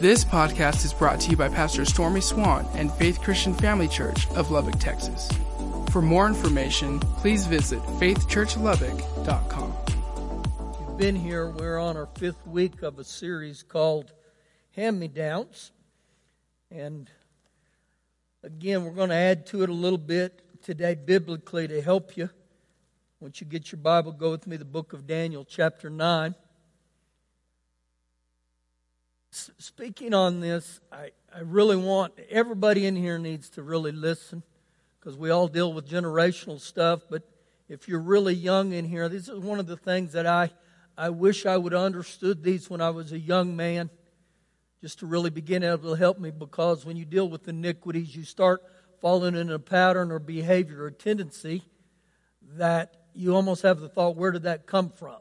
This podcast is brought to you by Pastor Stormy Swann and Faith Christian Family Church of Lubbock, Texas. For more information, please visit faithchurchlubbock.com. You've been here. We're on our fifth week of a series called Hand Me Downs. And again, we're going to add to it a little bit today biblically to help you. Once you get your Bible, go with me the book of Daniel, chapter 9 speaking on this, I, I really want everybody in here needs to really listen because we all deal with generational stuff. But if you're really young in here, this is one of the things that I, I wish I would have understood these when I was a young man, just to really begin able to help me because when you deal with iniquities, you start falling in a pattern or behavior or tendency that you almost have the thought, where did that come from?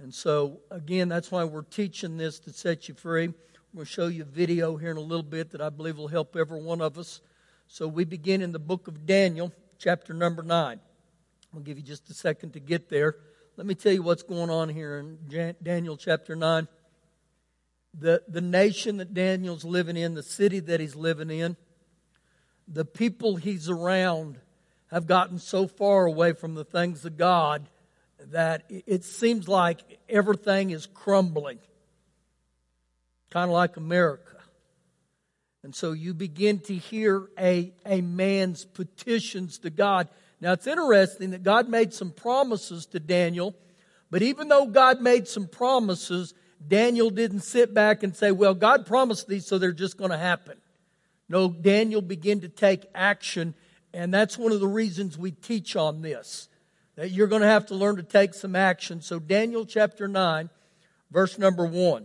And so, again, that's why we're teaching this to set you free. To show you a video here in a little bit that I believe will help every one of us. So, we begin in the book of Daniel, chapter number 9. I'll give you just a second to get there. Let me tell you what's going on here in Daniel chapter 9. The, the nation that Daniel's living in, the city that he's living in, the people he's around have gotten so far away from the things of God that it seems like everything is crumbling, kind of like America. And so you begin to hear a, a man's petitions to God. Now it's interesting that God made some promises to Daniel, but even though God made some promises, Daniel didn't sit back and say, Well, God promised these, so they're just going to happen. No, Daniel began to take action, and that's one of the reasons we teach on this that you're going to have to learn to take some action. So, Daniel chapter 9, verse number 1.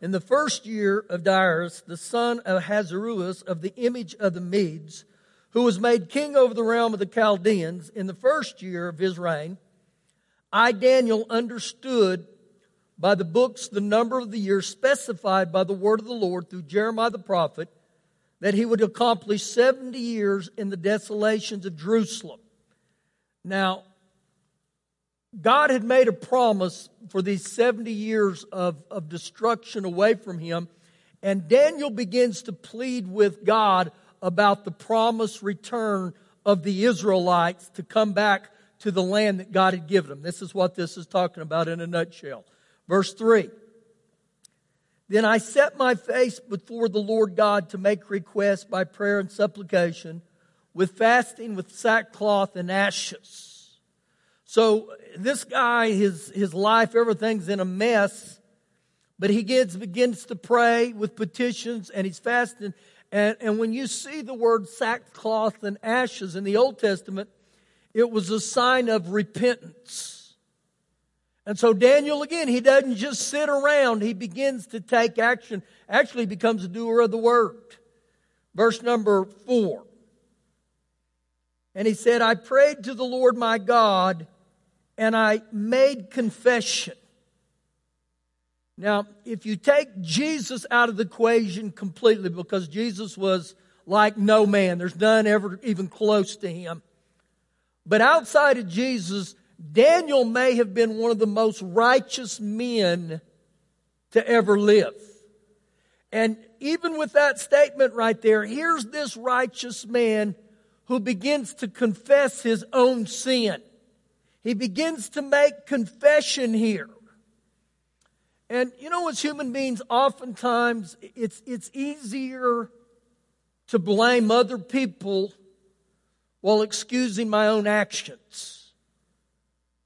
In the first year of Darius, the son of Ahasuerus of the image of the Medes, who was made king over the realm of the Chaldeans in the first year of his reign, I, Daniel, understood by the books the number of the years specified by the word of the Lord through Jeremiah the prophet that he would accomplish 70 years in the desolations of Jerusalem. Now, God had made a promise for these 70 years of, of destruction away from him, and Daniel begins to plead with God about the promised return of the Israelites to come back to the land that God had given them. This is what this is talking about in a nutshell. Verse 3 Then I set my face before the Lord God to make request by prayer and supplication with fasting, with sackcloth and ashes. So this guy, his, his life, everything's in a mess, but he gets, begins to pray with petitions and he's fasting. And, and when you see the word sackcloth and ashes in the Old Testament, it was a sign of repentance. And so Daniel, again, he doesn't just sit around. He begins to take action, actually becomes a doer of the word. Verse number four. And he said, I prayed to the Lord my God and I made confession. Now, if you take Jesus out of the equation completely, because Jesus was like no man, there's none ever even close to him. But outside of Jesus, Daniel may have been one of the most righteous men to ever live. And even with that statement right there, here's this righteous man who begins to confess his own sin. He begins to make confession here. And you know, as human beings, oftentimes it's, it's easier to blame other people while excusing my own actions.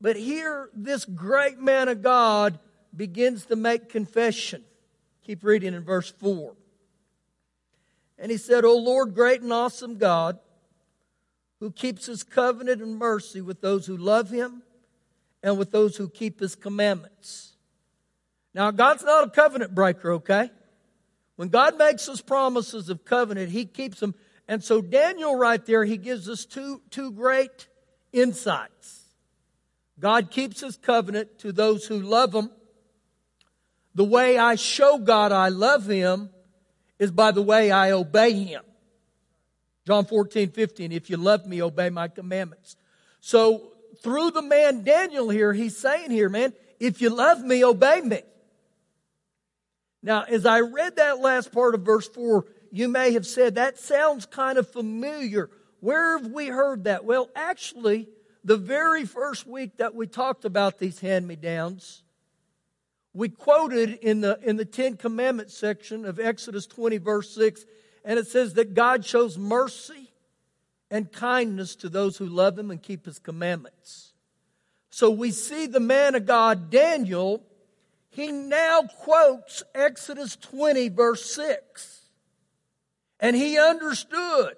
But here, this great man of God begins to make confession. Keep reading in verse 4. And he said, O Lord, great and awesome God, who keeps his covenant and mercy with those who love him and with those who keep his commandments. Now, God's not a covenant breaker, okay? When God makes his promises of covenant, he keeps them. And so, Daniel, right there, he gives us two, two great insights. God keeps his covenant to those who love him. The way I show God I love him is by the way I obey him. John 14, 15, if you love me, obey my commandments. So through the man Daniel here, he's saying here, man, if you love me, obey me. Now, as I read that last part of verse 4, you may have said, that sounds kind of familiar. Where have we heard that? Well, actually, the very first week that we talked about these hand me downs, we quoted in the, in the Ten Commandments section of Exodus 20, verse 6, and it says that God shows mercy and kindness to those who love him and keep his commandments. So we see the man of God, Daniel, he now quotes Exodus 20, verse 6. And he understood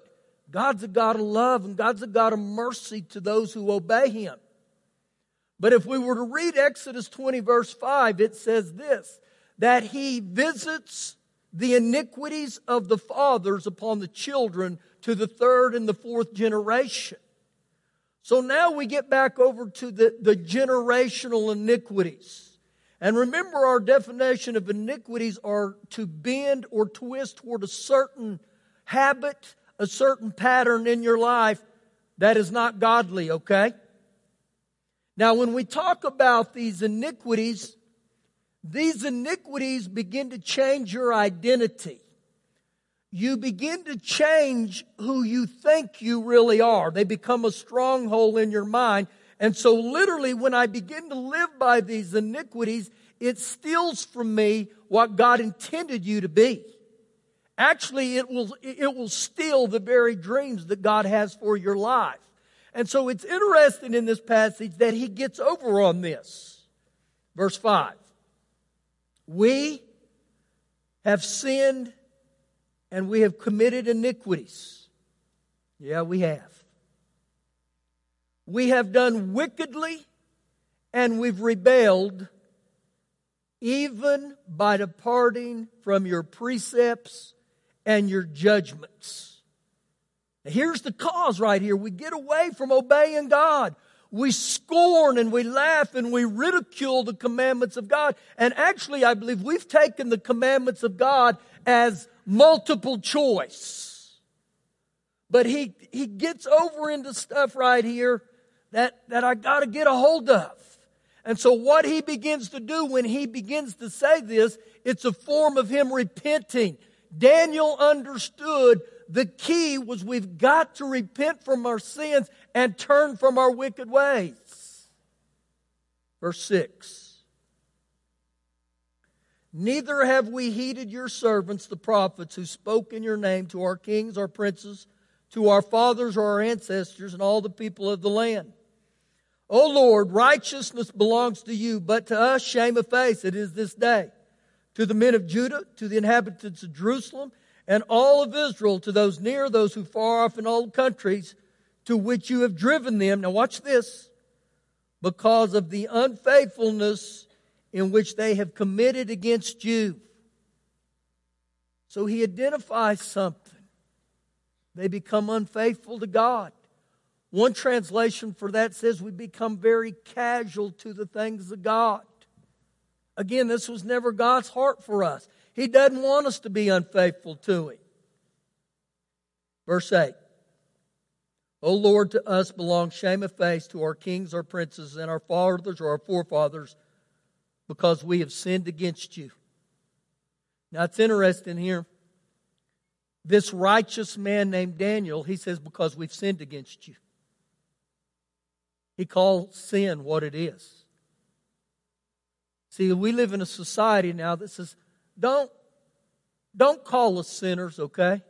God's a God of love and God's a God of mercy to those who obey him. But if we were to read Exodus 20, verse 5, it says this that he visits the iniquities of the fathers upon the children to the third and the fourth generation. So now we get back over to the, the generational iniquities. And remember, our definition of iniquities are to bend or twist toward a certain habit, a certain pattern in your life that is not godly, okay? Now, when we talk about these iniquities, these iniquities begin to change your identity. You begin to change who you think you really are. They become a stronghold in your mind. And so literally when I begin to live by these iniquities, it steals from me what God intended you to be. Actually, it will, it will steal the very dreams that God has for your life. And so it's interesting in this passage that he gets over on this. Verse 5. We have sinned and we have committed iniquities. Yeah, we have. We have done wickedly and we've rebelled even by departing from your precepts and your judgments. Here's the cause right here. We get away from obeying God. We scorn and we laugh and we ridicule the commandments of God. And actually, I believe we've taken the commandments of God as multiple choice. But he, he gets over into stuff right here that, that I gotta get a hold of. And so what he begins to do when he begins to say this, it's a form of him repenting. Daniel understood the key was we've got to repent from our sins and turn from our wicked ways. Verse 6. Neither have we heeded your servants, the prophets, who spoke in your name to our kings, our princes, to our fathers or our ancestors, and all the people of the land. O Lord, righteousness belongs to you, but to us shame of face it is this day. To the men of Judah, to the inhabitants of Jerusalem, and all of Israel, to those near, those who far off in all countries, to which you have driven them. Now watch this. Because of the unfaithfulness in which they have committed against you. So he identifies something. They become unfaithful to God. One translation for that says we become very casual to the things of God. Again, this was never God's heart for us. He doesn't want us to be unfaithful to Him. Verse 8 O Lord, to us belongs shame of face, to our kings, our princes, and our fathers or our forefathers, because we have sinned against you. Now it's interesting here. This righteous man named Daniel, he says, because we've sinned against you. He calls sin what it is. See, we live in a society now that says, don't, don't call us sinners, okay?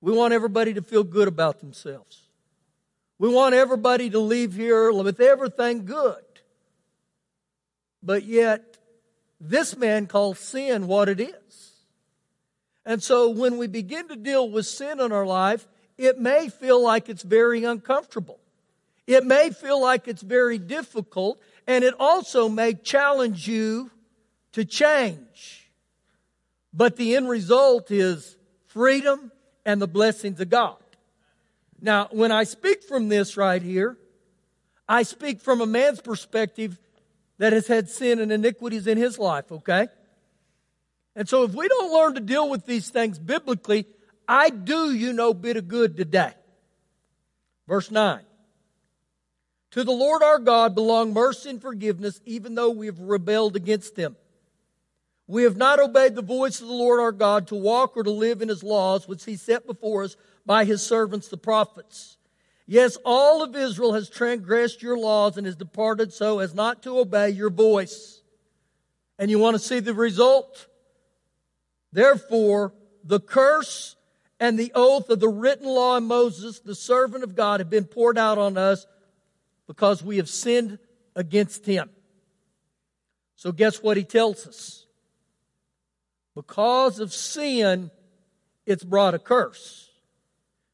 We want everybody to feel good about themselves. We want everybody to leave here with everything good. But yet, this man calls sin what it is. And so when we begin to deal with sin in our life, it may feel like it's very uncomfortable. It may feel like it's very difficult, and it also may challenge you to change. But the end result is freedom and the blessings of God. Now, when I speak from this right here, I speak from a man's perspective that has had sin and iniquities in his life, okay? And so if we don't learn to deal with these things biblically, I do you no bit of good today. Verse 9. To the Lord our God belong mercy and forgiveness, even though we have rebelled against him. We have not obeyed the voice of the Lord our God to walk or to live in his laws, which he set before us by his servants the prophets. Yes, all of Israel has transgressed your laws and has departed so as not to obey your voice. And you want to see the result? Therefore, the curse and the oath of the written law of Moses, the servant of God, have been poured out on us because we have sinned against him. So, guess what he tells us? Because of sin, it's brought a curse.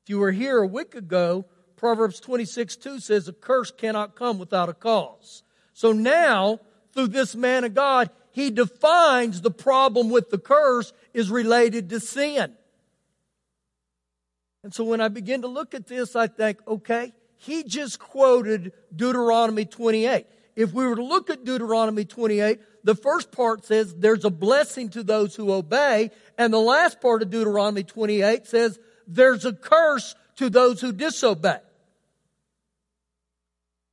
If you were here a week ago, Proverbs 26 2 says, A curse cannot come without a cause. So now, through this man of God, he defines the problem with the curse is related to sin. And so when I begin to look at this, I think, okay, he just quoted Deuteronomy 28. If we were to look at Deuteronomy 28, the first part says there's a blessing to those who obey, and the last part of Deuteronomy 28 says there's a curse to those who disobey.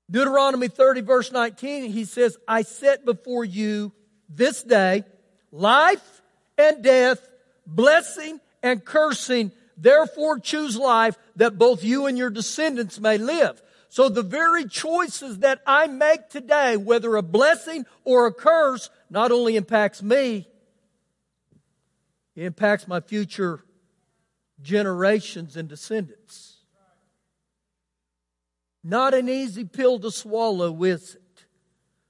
Deuteronomy 30 verse 19, he says, I set before you this day life and death, blessing and cursing. Therefore choose life that both you and your descendants may live. So the very choices that I make today, whether a blessing or a curse, not only impacts me, it impacts my future generations and descendants. Not an easy pill to swallow, is it?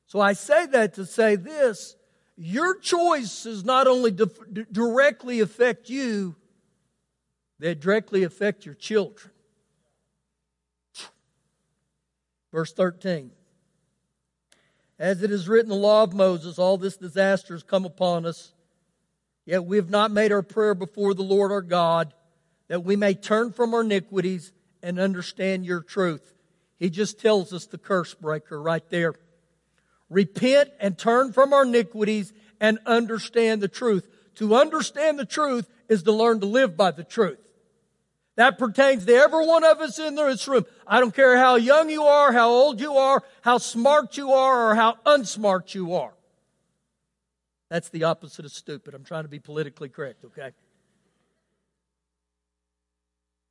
So I say that to say this your choices not only directly affect you, they directly affect your children. Verse 13. As it is written in the law of Moses, all this disaster has come upon us. Yet we have not made our prayer before the Lord our God, that we may turn from our iniquities and understand your truth. He just tells us the curse breaker right there. Repent and turn from our iniquities and understand the truth. To understand the truth is to learn to live by the truth. That pertains to every one of us in this room. I don't care how young you are, how old you are, how smart you are, or how unsmart you are. That's the opposite of stupid. I'm trying to be politically correct, okay?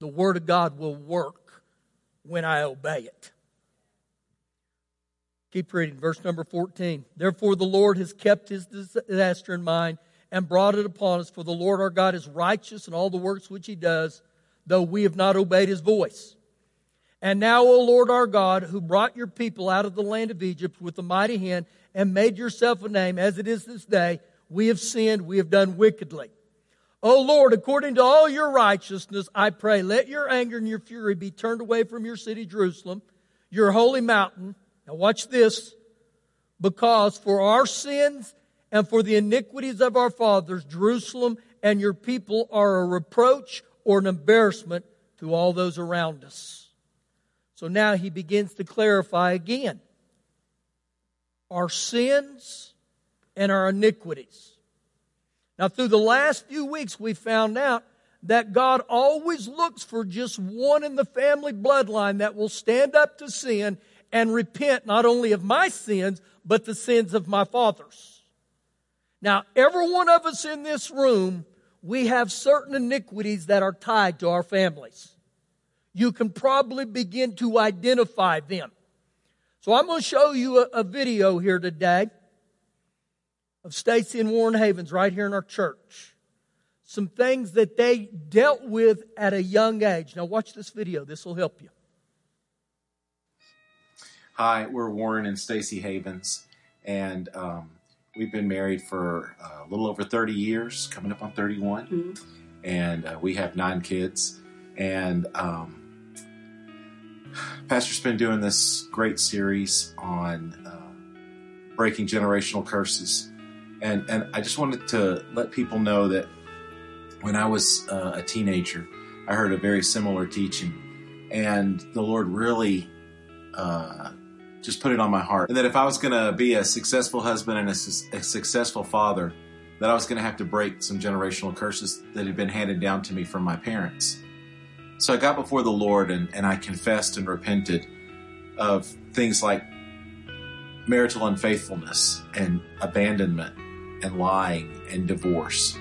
The Word of God will work when I obey it. Keep reading, verse number 14. Therefore, the Lord has kept his disaster in mind and brought it upon us, for the Lord our God is righteous in all the works which he does though we have not obeyed his voice. And now, O Lord our God, who brought your people out of the land of Egypt with a mighty hand and made yourself a name as it is this day, we have sinned, we have done wickedly. O Lord, according to all your righteousness, I pray, let your anger and your fury be turned away from your city, Jerusalem, your holy mountain. Now watch this. Because for our sins and for the iniquities of our fathers, Jerusalem and your people are a reproach or an embarrassment to all those around us. So now he begins to clarify again our sins and our iniquities. Now, through the last few weeks, we found out that God always looks for just one in the family bloodline that will stand up to sin and repent not only of my sins, but the sins of my fathers. Now, every one of us in this room we have certain iniquities that are tied to our families. You can probably begin to identify them. So I'm going to show you a, a video here today of Stacy and Warren Havens right here in our church. Some things that they dealt with at a young age. Now watch this video. This will help you. Hi, we're Warren and Stacy Havens, and um, We've been married for uh, a little over 30 years, coming up on 31, mm-hmm. and uh, we have nine kids. And um, Pastor's been doing this great series on uh, breaking generational curses, and and I just wanted to let people know that when I was uh, a teenager, I heard a very similar teaching, and the Lord really uh, just put it on my heart. And that if I was going to be a successful husband and a, su- a successful father, that I was going to have to break some generational curses that had been handed down to me from my parents. So I got before the Lord and, and I confessed and repented of things like marital unfaithfulness and abandonment and lying and divorce.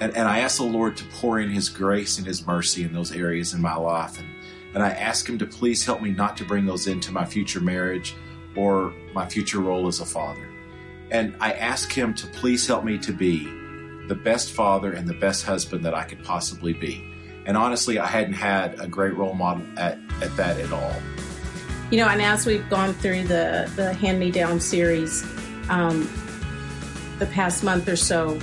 And, and I asked the Lord to pour in His grace and His mercy in those areas in my life. And, and I ask Him to please help me not to bring those into my future marriage or my future role as a father. And I ask Him to please help me to be the best father and the best husband that I could possibly be. And honestly, I hadn't had a great role model at, at that at all. You know, and as we've gone through the, the Hand Me Down series um, the past month or so,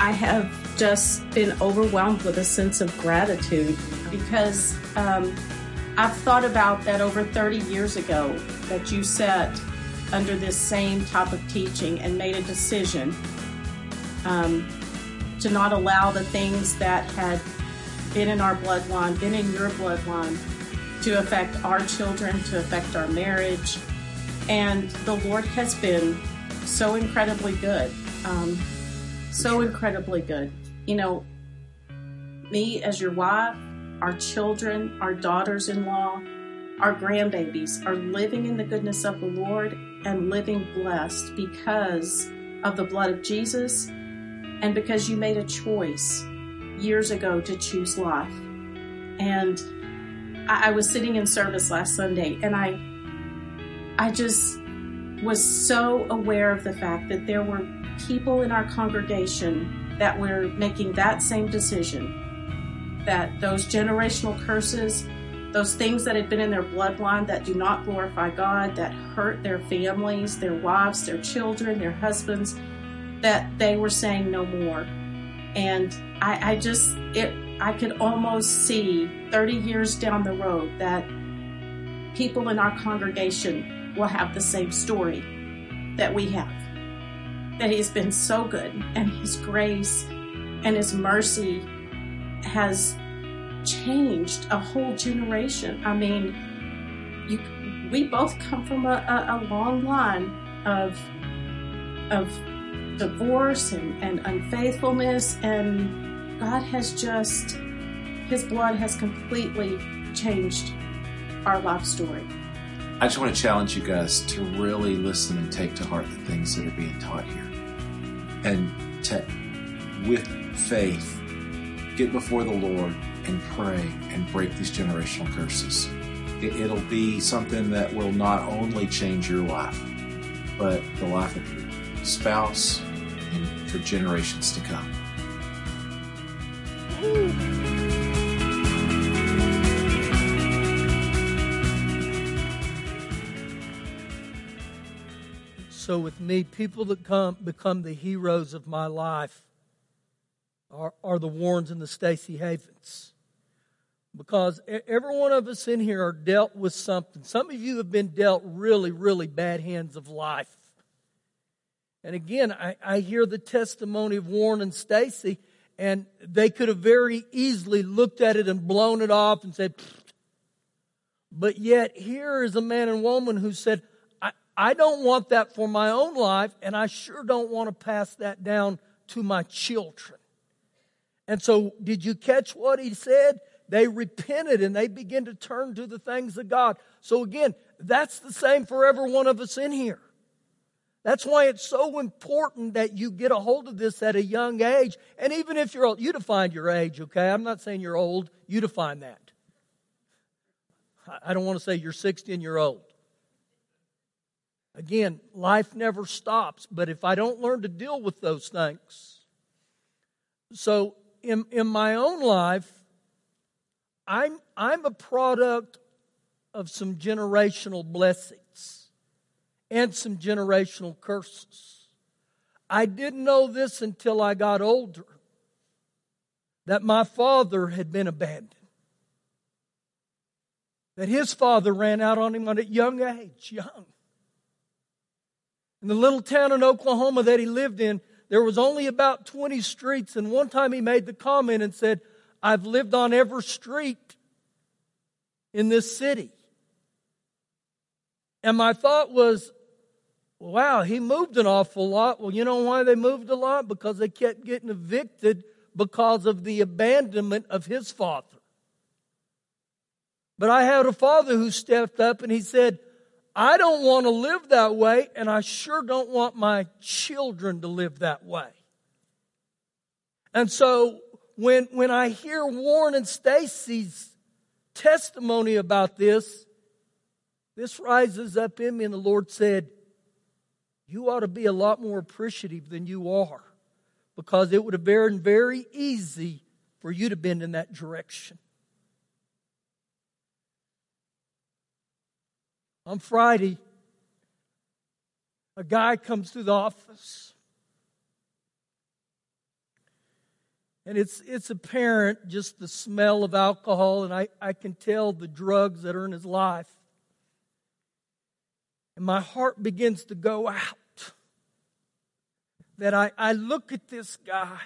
I have just been overwhelmed with a sense of gratitude because um, I've thought about that over 30 years ago that you sat under this same type of teaching and made a decision um, to not allow the things that had been in our bloodline, been in your bloodline, to affect our children, to affect our marriage. And the Lord has been so incredibly good. Um, so incredibly good. You know, me as your wife, our children, our daughters in law, our grandbabies are living in the goodness of the Lord and living blessed because of the blood of Jesus and because you made a choice years ago to choose life. And I, I was sitting in service last Sunday and I I just was so aware of the fact that there were people in our congregation that we're making that same decision. That those generational curses, those things that had been in their bloodline that do not glorify God, that hurt their families, their wives, their children, their husbands, that they were saying no more. And I, I just, it, I could almost see 30 years down the road that people in our congregation will have the same story that we have. That He's been so good, and His grace and His mercy has changed a whole generation. I mean, you, we both come from a, a, a long line of of divorce and, and unfaithfulness, and God has just, His blood has completely changed our life story. I just want to challenge you guys to really listen and take to heart the things that are being taught here. And to, with faith, get before the Lord and pray and break these generational curses. It, it'll be something that will not only change your life, but the life of your spouse, and for generations to come. So, with me, people that come become the heroes of my life are, are the Warrens and the Stacy Havens. Because every one of us in here are dealt with something. Some of you have been dealt really, really bad hands of life. And again, I, I hear the testimony of Warren and Stacy, and they could have very easily looked at it and blown it off and said, but yet here is a man and woman who said, I don't want that for my own life, and I sure don't want to pass that down to my children. And so, did you catch what he said? They repented and they began to turn to the things of God. So, again, that's the same for every one of us in here. That's why it's so important that you get a hold of this at a young age. And even if you're old, you define your age, okay? I'm not saying you're old, you define that. I don't want to say you're 60 and you're old. Again, life never stops, but if I don't learn to deal with those things. So, in, in my own life, I'm, I'm a product of some generational blessings and some generational curses. I didn't know this until I got older that my father had been abandoned. That his father ran out on him at a young age, young. In the little town in Oklahoma that he lived in, there was only about 20 streets, and one time he made the comment and said, I've lived on every street in this city. And my thought was, wow, he moved an awful lot. Well, you know why they moved a lot? Because they kept getting evicted because of the abandonment of his father. But I had a father who stepped up and he said, I don't want to live that way, and I sure don't want my children to live that way. And so when, when I hear Warren and Stacy's testimony about this, this rises up in me, and the Lord said, You ought to be a lot more appreciative than you are because it would have been very easy for you to bend in that direction. On Friday, a guy comes to the office. And it's, it's apparent just the smell of alcohol, and I, I can tell the drugs that are in his life. And my heart begins to go out. That I, I look at this guy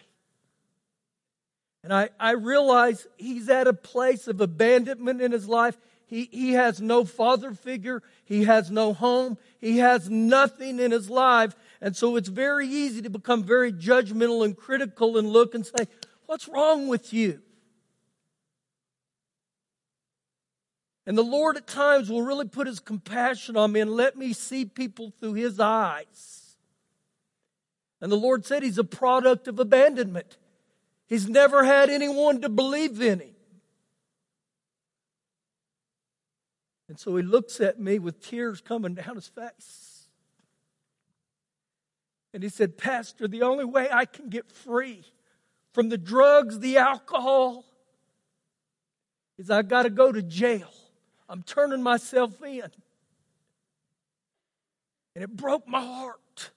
and I, I realize he's at a place of abandonment in his life. He, he has no father figure. He has no home. He has nothing in his life. And so it's very easy to become very judgmental and critical and look and say, What's wrong with you? And the Lord at times will really put his compassion on me and let me see people through his eyes. And the Lord said he's a product of abandonment. He's never had anyone to believe in him. And so he looks at me with tears coming down his face. And he said, Pastor, the only way I can get free from the drugs, the alcohol, is I got to go to jail. I'm turning myself in. And it broke my heart.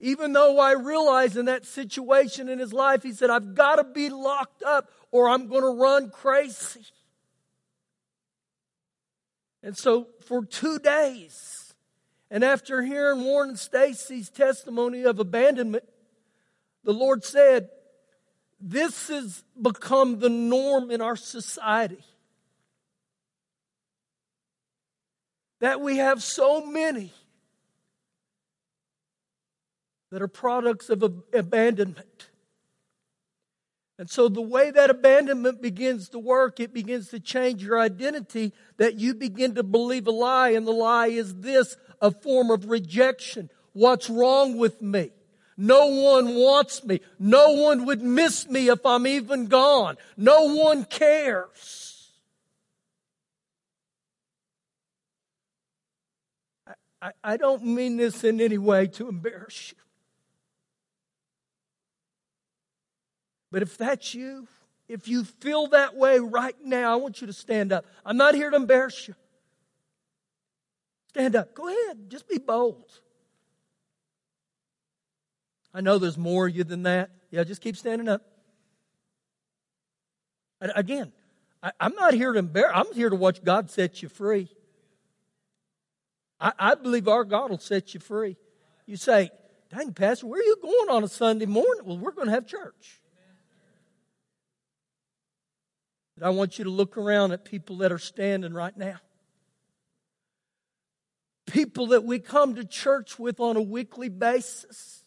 Even though I realized in that situation in his life, he said, I've got to be locked up or I'm going to run crazy. And so for two days, and after hearing Warren and Stacy's testimony of abandonment, the Lord said, This has become the norm in our society. That we have so many that are products of abandonment. And so, the way that abandonment begins to work, it begins to change your identity, that you begin to believe a lie, and the lie is this a form of rejection. What's wrong with me? No one wants me. No one would miss me if I'm even gone. No one cares. I, I, I don't mean this in any way to embarrass you. But if that's you, if you feel that way right now, I want you to stand up. I'm not here to embarrass you. Stand up. Go ahead. Just be bold. I know there's more of you than that. Yeah, just keep standing up. And again, I, am not here to embarrass. I'm here to watch God set you free. I, I believe our God will set you free. You say, dang, Pastor, where are you going on a Sunday morning? Well, we're going to have church. But I want you to look around at people that are standing right now. People that we come to church with on a weekly basis.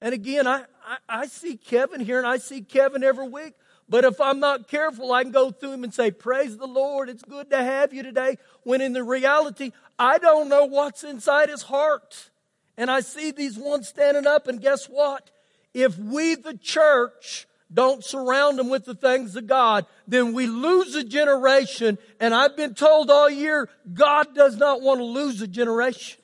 And again, I, I, I, see Kevin here and I see Kevin every week. But if I'm not careful, I can go through him and say, Praise the Lord, it's good to have you today. When in the reality, I don't know what's inside his heart. And I see these ones standing up, and guess what? If we, the church, don't surround them with the things of God, then we lose a generation. And I've been told all year, God does not want to lose a generation.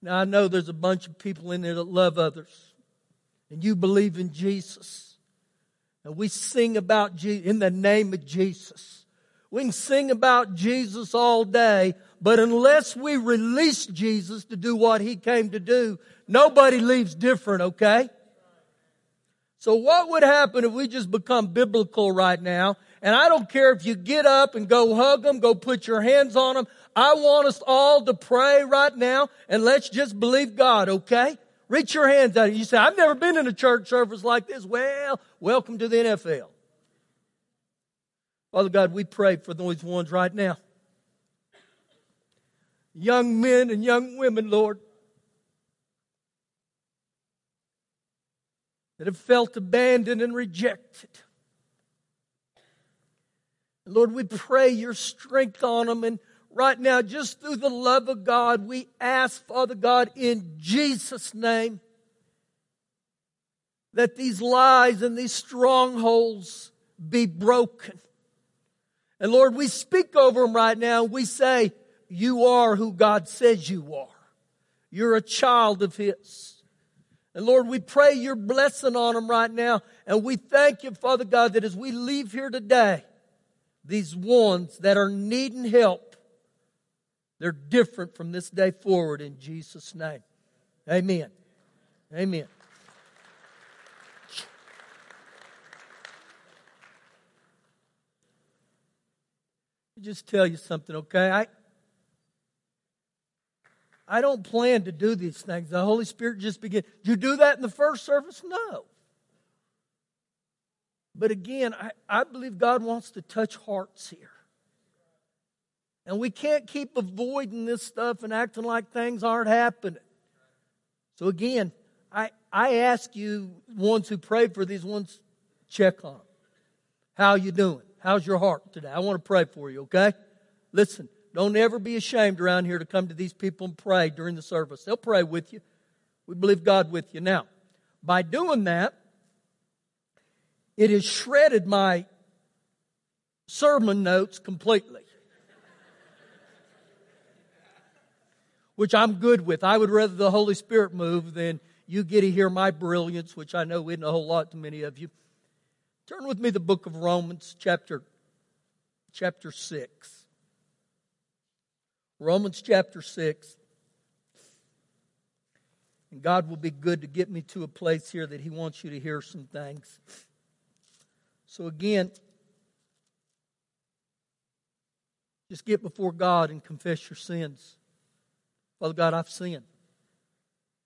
Now, I know there's a bunch of people in there that love others, and you believe in Jesus. And we sing about Jesus in the name of Jesus. We can sing about Jesus all day, but unless we release Jesus to do what he came to do, nobody leaves different, okay? So what would happen if we just become biblical right now? And I don't care if you get up and go hug them, go put your hands on them. I want us all to pray right now and let's just believe God, okay? Reach your hands out. You say, I've never been in a church service like this. Well, welcome to the NFL. Father God, we pray for those ones right now young men and young women, Lord. that have felt abandoned and rejected. Lord, we pray your strength on them. And right now, just through the love of God, we ask, Father God, in Jesus' name, that these lies and these strongholds be broken. And Lord, we speak over them right now. We say, You are who God says you are. You're a child of His. And Lord, we pray your blessing on them right now. And we thank you, Father God, that as we leave here today, these ones that are needing help, they're different from this day forward in Jesus' name. Amen. Amen. Just tell you something, okay? I I don't plan to do these things. The Holy Spirit just began. Did you do that in the first service? No. But again, I, I believe God wants to touch hearts here. And we can't keep avoiding this stuff and acting like things aren't happening. So again, I, I ask you, ones who prayed for these ones, check on them. How you doing? How's your heart today? I want to pray for you, okay? Listen, don't ever be ashamed around here to come to these people and pray during the service. They'll pray with you. We believe God with you. Now, by doing that, it has shredded my sermon notes completely. which I'm good with. I would rather the Holy Spirit move than you get to hear my brilliance, which I know isn't a whole lot to many of you. Turn with me the book of Romans, chapter, chapter 6. Romans chapter 6. And God will be good to get me to a place here that He wants you to hear some things. So, again, just get before God and confess your sins. Father God, I've sinned.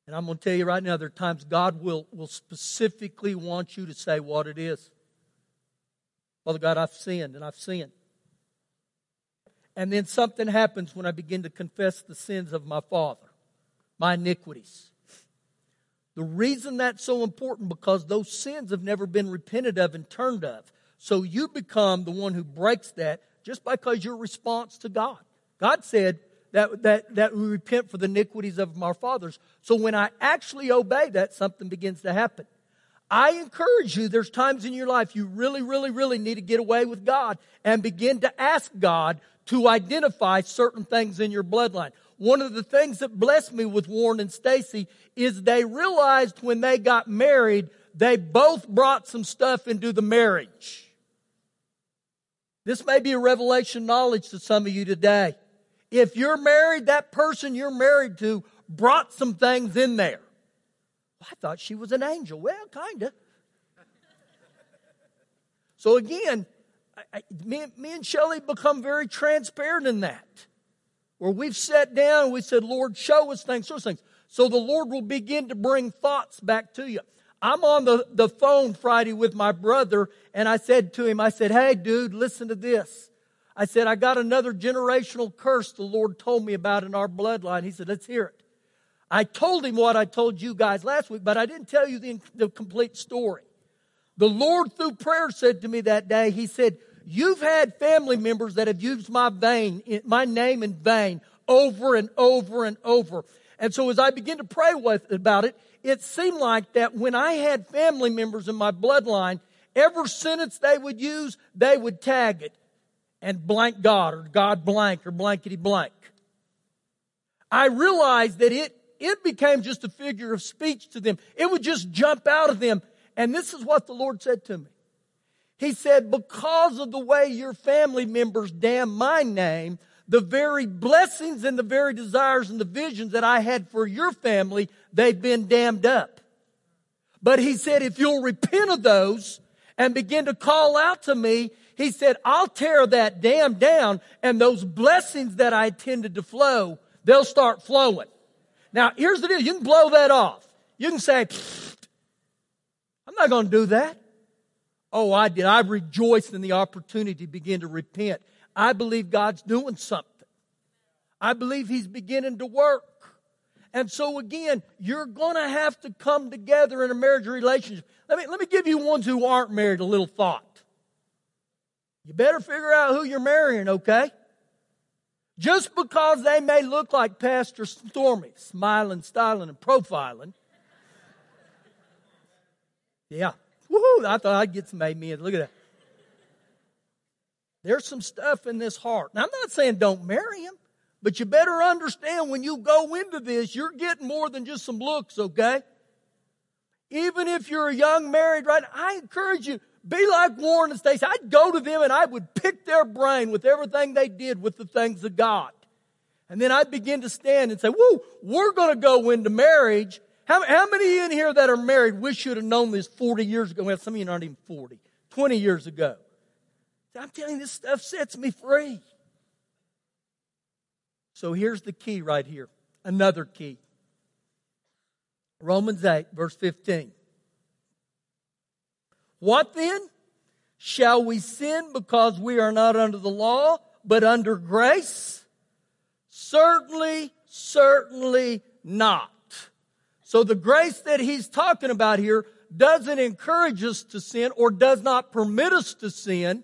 And I'm going to tell you right now, there are times God will, will specifically want you to say what it is. Father God, I've sinned and I've sinned. And then something happens when I begin to confess the sins of my father, my iniquities. The reason that's so important because those sins have never been repented of and turned of. So you become the one who breaks that just because your response to God. God said that, that, that we repent for the iniquities of our fathers. So when I actually obey that, something begins to happen. I encourage you, there's times in your life you really, really, really need to get away with God and begin to ask God to identify certain things in your bloodline. One of the things that blessed me with Warren and Stacy is they realized when they got married, they both brought some stuff into the marriage. This may be a revelation knowledge to some of you today. If you're married, that person you're married to brought some things in there. I thought she was an angel. Well, kind of. So again, I, I, me, me and Shelly become very transparent in that. Where we've sat down and we said, Lord, show us things, show us things. So the Lord will begin to bring thoughts back to you. I'm on the, the phone Friday with my brother, and I said to him, I said, Hey, dude, listen to this. I said, I got another generational curse the Lord told me about in our bloodline. He said, Let's hear it. I told him what I told you guys last week, but I didn't tell you the, the complete story. The Lord, through prayer, said to me that day, He said, You've had family members that have used my my name in vain over and over and over. And so as I began to pray with, about it, it seemed like that when I had family members in my bloodline, every sentence they would use, they would tag it and blank God or God blank or blankety blank. I realized that it it became just a figure of speech to them. It would just jump out of them. And this is what the Lord said to me. He said, because of the way your family members damn my name, the very blessings and the very desires and the visions that I had for your family, they've been dammed up. But he said, if you'll repent of those and begin to call out to me, he said, I'll tear that dam down and those blessings that I intended to flow, they'll start flowing. Now, here's the deal. You can blow that off. You can say, I'm not going to do that. Oh, I did. I rejoiced in the opportunity to begin to repent. I believe God's doing something. I believe He's beginning to work. And so again, you're going to have to come together in a marriage relationship. Let me, let me give you ones who aren't married a little thought. You better figure out who you're marrying, okay? Just because they may look like Pastor Stormy, smiling, styling, and profiling. Yeah. Woohoo! I thought I'd get some amen. Look at that. There's some stuff in this heart. Now, I'm not saying don't marry him, but you better understand when you go into this, you're getting more than just some looks, okay? Even if you're a young married, right? I encourage you, be like Warren and Stacy. I'd go to them and I would pick their brain with everything they did with the things of God. And then I'd begin to stand and say, woo, we're going to go into marriage. How, how many in here that are married wish you'd have known this 40 years ago? Well, some of you aren't even 40, 20 years ago. I'm telling you, this stuff sets me free. So here's the key right here. Another key. Romans 8, verse 15. What then? Shall we sin because we are not under the law, but under grace? Certainly, certainly not. So the grace that he's talking about here doesn't encourage us to sin or does not permit us to sin.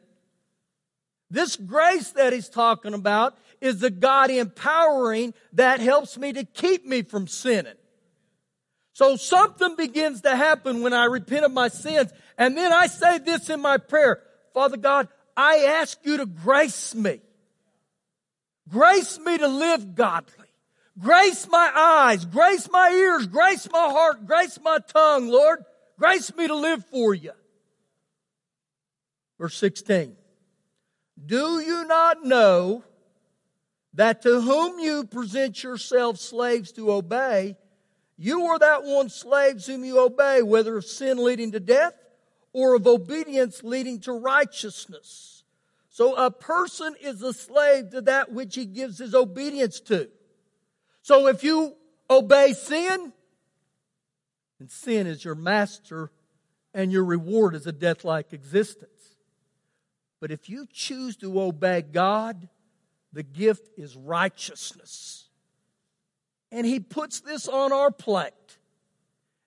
This grace that he's talking about is the God empowering that helps me to keep me from sinning. So something begins to happen when I repent of my sins. And then I say this in my prayer. Father God, I ask you to grace me. Grace me to live godly. Grace my eyes, grace my ears, grace my heart, grace my tongue, Lord. Grace me to live for you. Verse 16. Do you not know that to whom you present yourselves slaves to obey, you are that one slaves whom you obey, whether of sin leading to death or of obedience leading to righteousness. So a person is a slave to that which he gives his obedience to. So if you obey sin, and sin is your master and your reward is a death-like existence. But if you choose to obey God, the gift is righteousness and he puts this on our plate.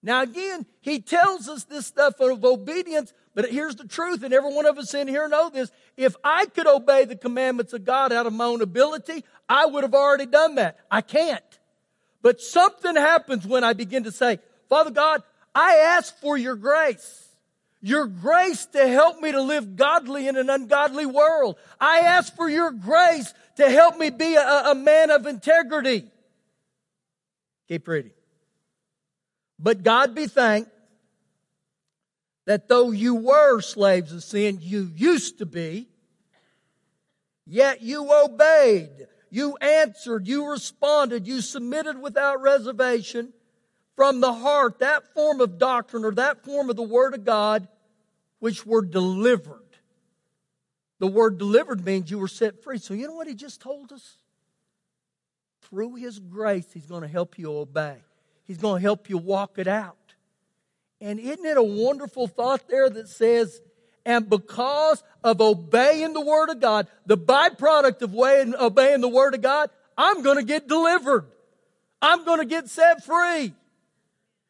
Now, again, he tells us this stuff of obedience, but here's the truth, and every one of us in here know this. If I could obey the commandments of God out of my own ability, I would have already done that. I can't. But something happens when I begin to say, Father God, I ask for your grace. Your grace to help me to live godly in an ungodly world. I ask for your grace to help me be a, a man of integrity. Keep reading. But God be thanked that though you were slaves of sin, you used to be, yet you obeyed, you answered, you responded, you submitted without reservation from the heart that form of doctrine or that form of the Word of God which were delivered. The word delivered means you were set free. So you know what he just told us? Through His grace, He's going to help you obey. He's going to help you walk it out. And isn't it a wonderful thought there that says, and because of obeying the Word of God, the byproduct of obeying the Word of God, I'm going to get delivered. I'm going to get set free.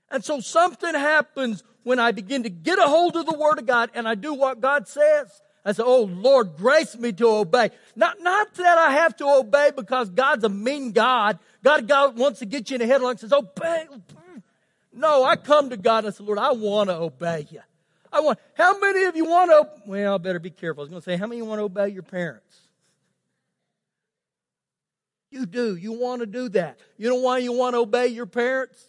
And so something happens when I begin to get a hold of the Word of God and I do what God says. I said, Oh Lord, grace me to obey. Not, not that I have to obey because God's a mean God. God, God wants to get you in a headlock and says, obey. No, I come to God and I said, Lord, I want to obey you. I want, how many of you want to, well, I better be careful. I was going to say, how many of you want to obey your parents? You do. You want to do that. You know why you want to obey your parents?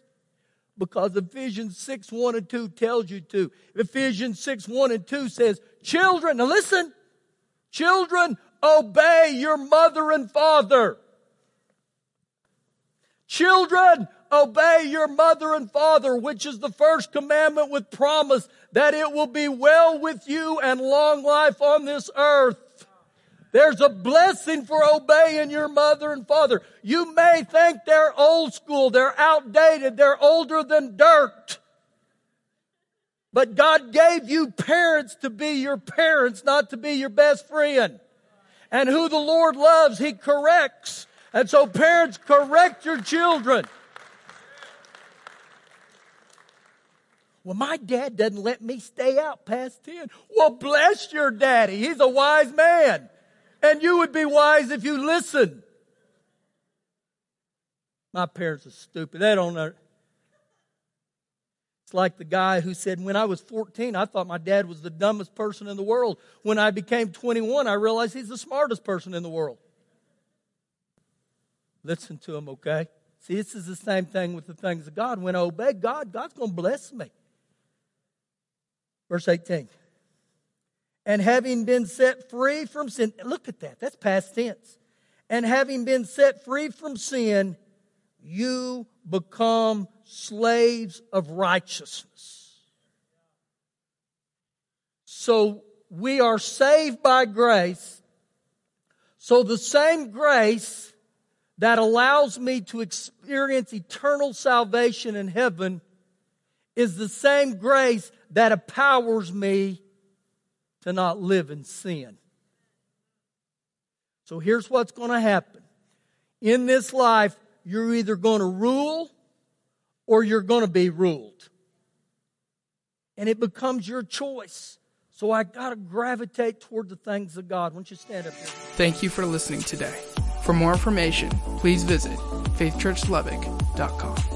Because Ephesians 6, 1 and 2 tells you to. Ephesians 6, 1 and 2 says, Children, now listen, children, obey your mother and father. Children, obey your mother and father, which is the first commandment with promise that it will be well with you and long life on this earth. There's a blessing for obeying your mother and father. You may think they're old school, they're outdated, they're older than dirt. But God gave you parents to be your parents, not to be your best friend. And who the Lord loves, He corrects. And so, parents, correct your children. Well, my dad doesn't let me stay out past 10. Well, bless your daddy. He's a wise man. And you would be wise if you listen. My parents are stupid. They don't know. It's like the guy who said, When I was 14, I thought my dad was the dumbest person in the world. When I became 21, I realized he's the smartest person in the world. Listen to him, okay? See, this is the same thing with the things of God. When I obey God, God's going to bless me. Verse 18. And having been set free from sin, look at that, that's past tense. And having been set free from sin, you become slaves of righteousness. So we are saved by grace. So the same grace that allows me to experience eternal salvation in heaven is the same grace that empowers me to not live in sin. So here's what's going to happen. In this life, you're either going to rule or you're going to be ruled. And it becomes your choice. So I got to gravitate toward the things of God. Why don't you stand up here? Thank you for listening today. For more information, please visit faithchurchlubbock.com.